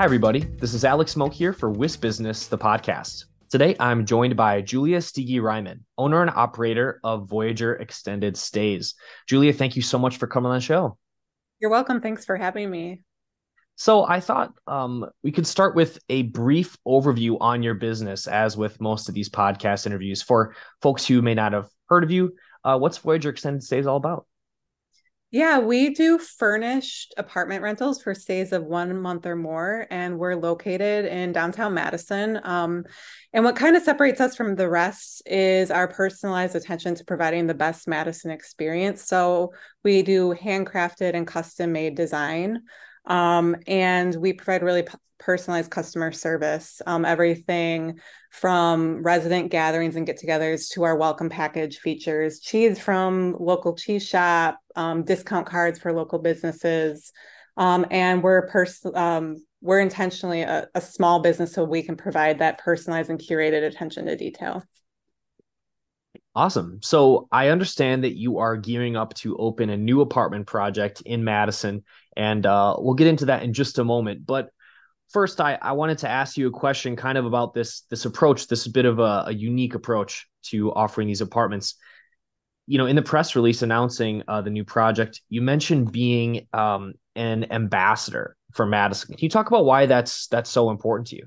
Hi, everybody. This is Alex Smoke here for WisBusiness, the podcast. Today, I'm joined by Julia Steege-Reimann, owner and operator of Voyageur Extended Stays. Julia, thank you so much for coming on the show. You're welcome. Thanks for having me. So, I thought um, we could start with a brief overview on your business, as with most of these podcast interviews. For folks who may not have heard of you, uh, what's Voyageur Extended Stays all about? Yeah, we do furnished apartment rentals for stays of one month or more, and we're located in downtown Madison. Um, and what kind of separates us from the rest is our personalized attention to providing the best Madison experience. So we do handcrafted and custom made design. Um, and we provide really p- personalized customer service. Um, everything from resident gatherings and get-togethers to our welcome package features, cheese from local cheese shop, um, discount cards for local businesses, um, and we're pers- um, we're intentionally a, a small business so we can provide that personalized and curated attention to detail. Awesome. So I understand that you are gearing up to open a new apartment project in Madison, and uh, we'll get into that in just a moment. But first, I, I wanted to ask you a question, kind of about this this approach, this bit of a, a unique approach to offering these apartments. You know, in the press release announcing uh, the new project, you mentioned being um, an ambassador for Madison. Can you talk about why that's that's so important to you?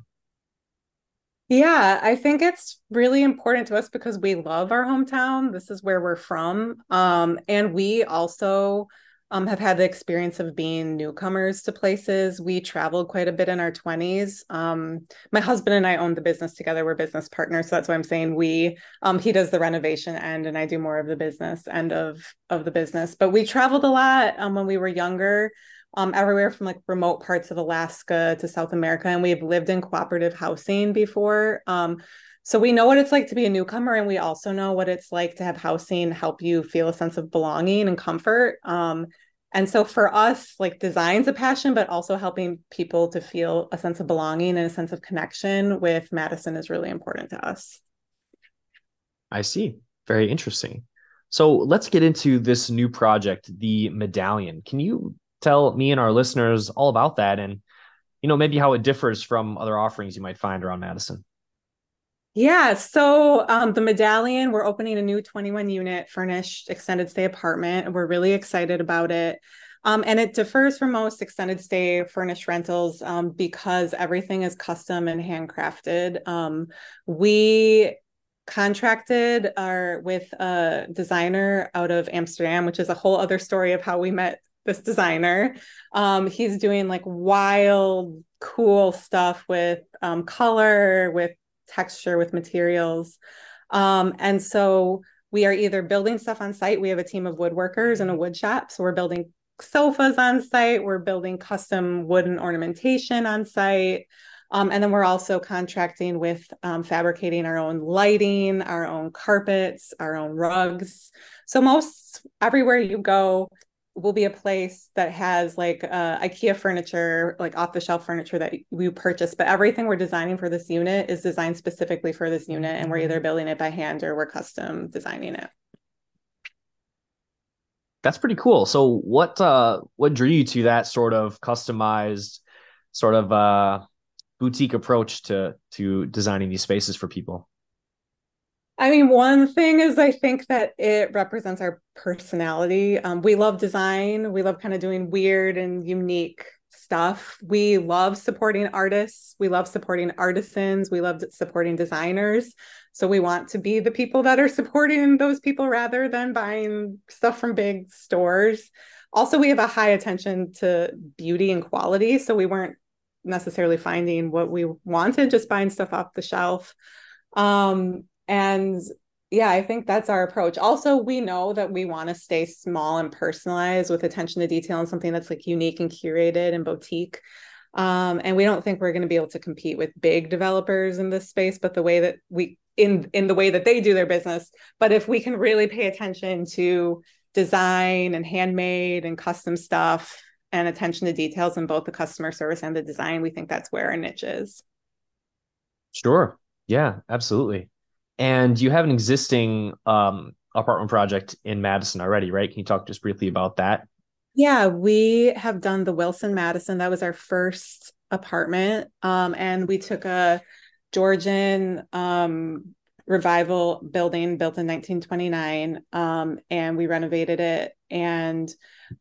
Yeah, I think it's really important to us because we love our hometown. This is where we're from. Um, and we also um, have had the experience of being newcomers to places. We traveled quite a bit in our 20s. Um, my husband and I own the business together. We're business partners. So that's why I'm saying we. Um, he does the renovation end and I do more of the business end of, of the business. But we traveled a lot um, when we were younger um, everywhere from like remote parts of Alaska to South America. And we've lived in cooperative housing before. Um, so we know what it's like to be a newcomer, and we also know what it's like to have housing help you feel a sense of belonging and comfort. Um, and so for us, like design's a passion, but also helping people to feel a sense of belonging and a sense of connection with Madison is really important to us. I see. Very interesting. So let's get into this new project, the medallion. Can you tell me and our listeners all about that and you know maybe how it differs from other offerings you might find around madison yeah so um, the medallion we're opening a new 21 unit furnished extended stay apartment and we're really excited about it um, and it differs from most extended stay furnished rentals um, because everything is custom and handcrafted um, we contracted our with a designer out of amsterdam which is a whole other story of how we met this designer. Um, he's doing like wild, cool stuff with um, color, with texture, with materials. Um, and so we are either building stuff on site. We have a team of woodworkers and a wood shop. So we're building sofas on site. We're building custom wooden ornamentation on site. Um, and then we're also contracting with um, fabricating our own lighting, our own carpets, our own rugs. So most everywhere you go, will be a place that has like uh, IKEA furniture, like off the shelf furniture that we purchase. But everything we're designing for this unit is designed specifically for this unit, and we're either mm-hmm. building it by hand or we're custom designing it. That's pretty cool. So, what uh, what drew you to that sort of customized, sort of uh, boutique approach to to designing these spaces for people? I mean, one thing is I think that it represents our personality. Um, we love design. We love kind of doing weird and unique stuff. We love supporting artists. We love supporting artisans. We love supporting designers. So we want to be the people that are supporting those people rather than buying stuff from big stores. Also, we have a high attention to beauty and quality. So we weren't necessarily finding what we wanted, just buying stuff off the shelf. Um, and yeah, I think that's our approach. Also, we know that we want to stay small and personalized with attention to detail and something that's like unique and curated and boutique. Um, and we don't think we're going to be able to compete with big developers in this space, but the way that we in in the way that they do their business. But if we can really pay attention to design and handmade and custom stuff and attention to details in both the customer service and the design, we think that's where our niche is. Sure. Yeah, absolutely. And you have an existing um, apartment project in Madison already, right? Can you talk just briefly about that? Yeah, we have done the Wilson Madison. That was our first apartment. Um, and we took a Georgian um, revival building built in 1929 um, and we renovated it. And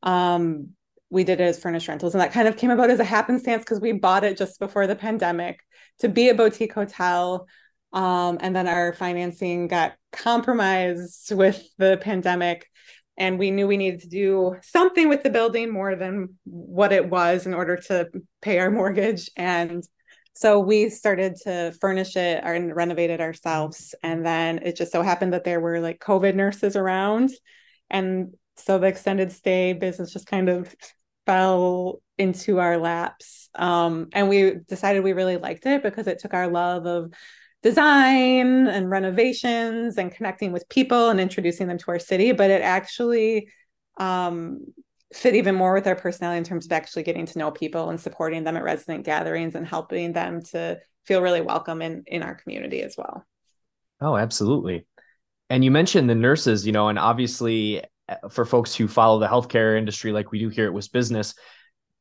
um, we did it as furnished rentals. And that kind of came about as a happenstance because we bought it just before the pandemic to be a boutique hotel. Um, and then our financing got compromised with the pandemic and we knew we needed to do something with the building more than what it was in order to pay our mortgage. And so we started to furnish it and renovate it ourselves. And then it just so happened that there were like covid nurses around. And so the extended stay business just kind of fell into our laps. Um, and we decided we really liked it because it took our love of design and renovations and connecting with people and introducing them to our city, but it actually um, fit even more with our personality in terms of actually getting to know people and supporting them at resident gatherings and helping them to feel really welcome in in our community as well. Oh, absolutely. And you mentioned the nurses, you know, and obviously uh, for folks who follow the healthcare industry like we do here at WisBusiness,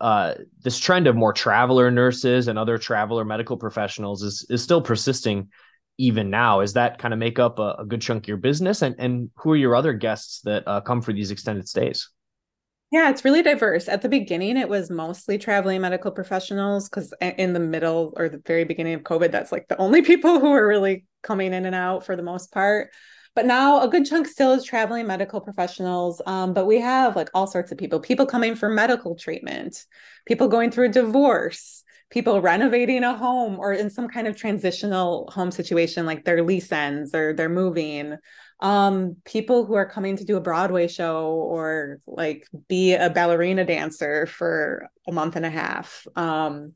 uh, this trend of more traveler nurses and other traveler medical professionals is is still persisting even now. Is that kind of make up a, a good chunk of your business? And and who are your other guests that uh, come for these extended stays? Yeah, it's really diverse. At the beginning, it was mostly traveling medical professionals because in the middle or the very beginning of COVID, that's like the only people who are really coming in and out for the most part. But now a good chunk still is traveling medical professionals. Um, but we have like all sorts of people, people coming for medical treatment, people going through a divorce, people renovating a home or in some kind of transitional home situation, like their lease ends or they're moving. Um, people who are coming to do a Broadway show or like be a ballerina dancer for a month and a half. Um,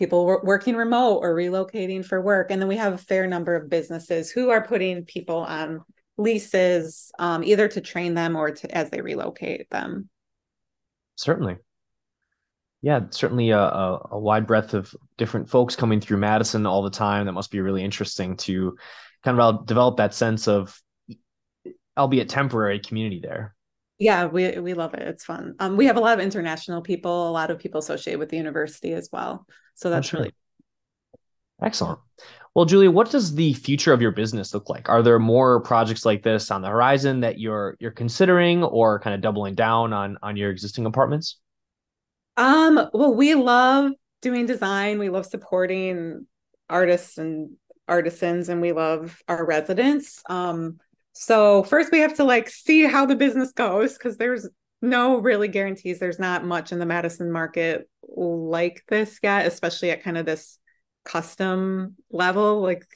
people working remote or relocating for work. And then we have a fair number of businesses who are putting people on leases, um, either to train them or to as they relocate them. Certainly. Yeah, certainly a, a, a wide breadth of different folks coming through Madison all the time. That must be really interesting to kind of develop that sense of, albeit temporary, community there. Yeah, we we love it. It's fun. Um, we have a lot of international people, a lot of people associated with the university as well. So that's sure. really excellent. Well, Julia, what does the future of your business look like? Are there more projects like this on the horizon that you're you're considering or kind of doubling down on on your existing apartments? Um, well, we love doing design. We love supporting artists and artisans and we love our residents. Um, so first we have to like see how the business goes because there's no really guarantees. There's not much in the Madison market like this yet, especially at kind of this custom level, like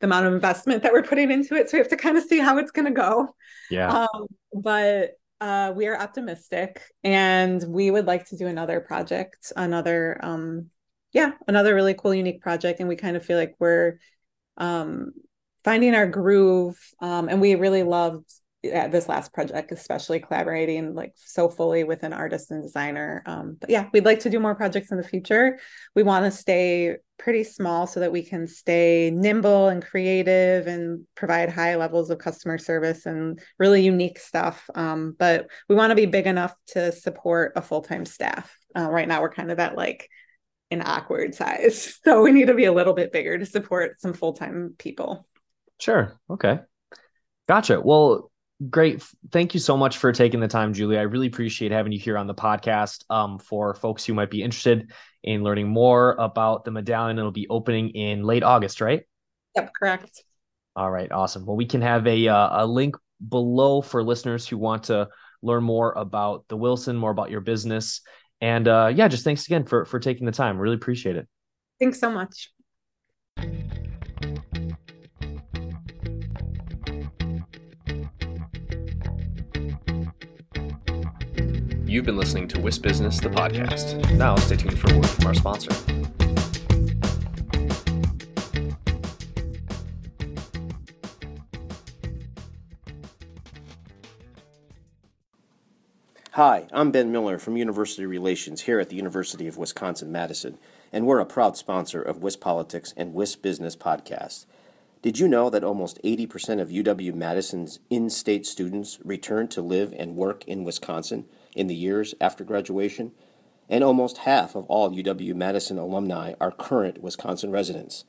the amount of investment that we're putting into it. So we have to kind of see how it's going to go. Yeah. Um, but uh, we are optimistic and we would like to do another project, another, um, yeah, another really cool, unique project. And we kind of feel like we're um, finding our groove. Um, and we really loved yeah, this last project, especially collaborating like so fully with an artist and designer. Um, but yeah, we'd like to do more projects in the future. We want to stay pretty small so that we can stay nimble and creative and provide high levels of customer service and really unique stuff. Um, but we want to be big enough to support a full time staff. Uh, right now, we're kind of at like an awkward size. So we need to be a little bit bigger to support some full time people. Sure. Okay. Gotcha. Well, Great. Thank you so much for taking the time, Julie. I really appreciate having you here on the podcast. Um, for folks who might be interested in learning more about the medallion, it'll be opening in late August, right? Yep, correct. All right, awesome. Well, we can have a uh, a link below for listeners who want to learn more about the Wilson, more about your business, and uh, yeah, just thanks again for for taking the time. Really appreciate it. Thanks so much. You've been listening to WisBusiness, the podcast. Now, stay tuned for a word from our sponsor. Hi, I'm Ben Miller from University Relations here at the University of Wisconsin Madison, and we're a proud sponsor of WisPolitics and WisBusiness Podcast. Did you know that almost 80% of UW Madison's in state students return to live and work in Wisconsin in the years after graduation? And almost half of all UW Madison alumni are current Wisconsin residents.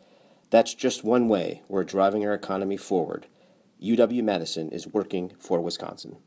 That's just one way we're driving our economy forward. UW Madison is working for Wisconsin.